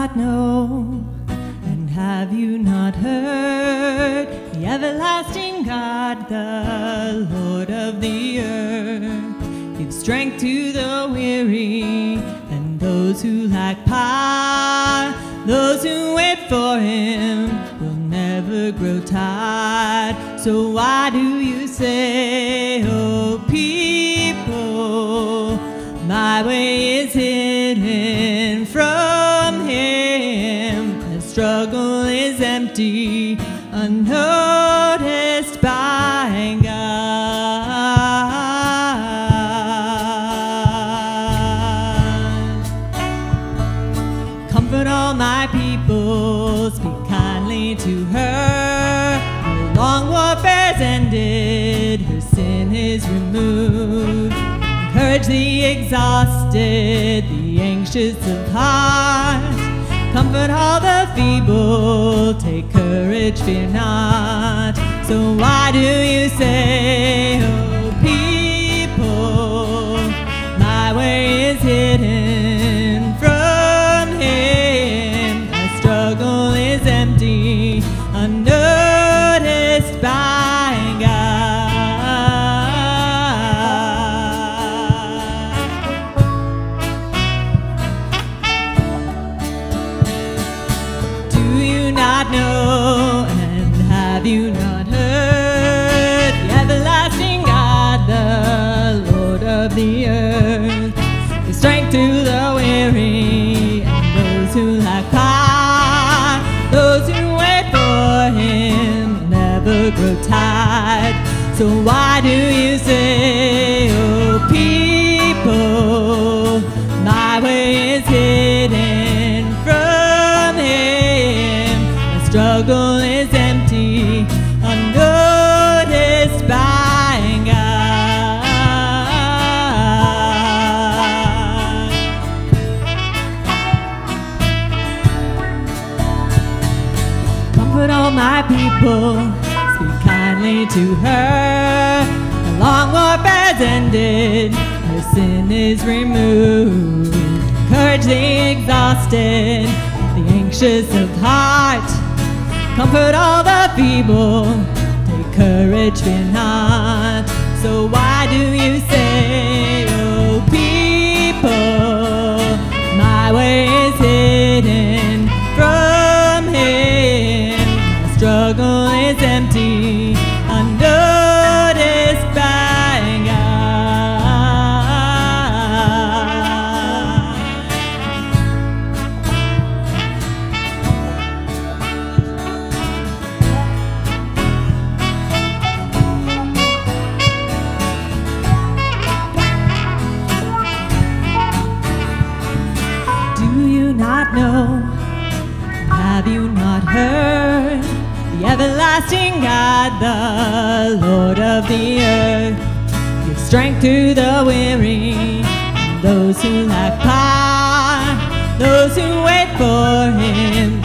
not know? And have you not heard the everlasting God, the Lord of the earth, gives strength to the weary and those who lack power, those who wait for Him will never grow tired. So why do you say, oh people, my way is hidden empty, unnoticed by God. Comfort all my people, speak kindly to her. Her long warfare's ended, her sin is removed. Encourage the exhausted, the anxious of heart. Comfort all the feeble, take courage, fear not. So why do you say, oh know and have you not heard the everlasting God, the Lord of the earth, gives strength to the weary and those who lack power, those who wait for Him never grow tired. So why do you say, oh people, my people, speak kindly to her. The long warfare's ended, her sin is removed. Encourage the exhausted, the anxious of heart. Comfort all the feeble, take courage, fear not. So why do you know? Have you not heard? The everlasting God, the Lord of the earth, gives strength to the weary, those who lack power, those who wait for Him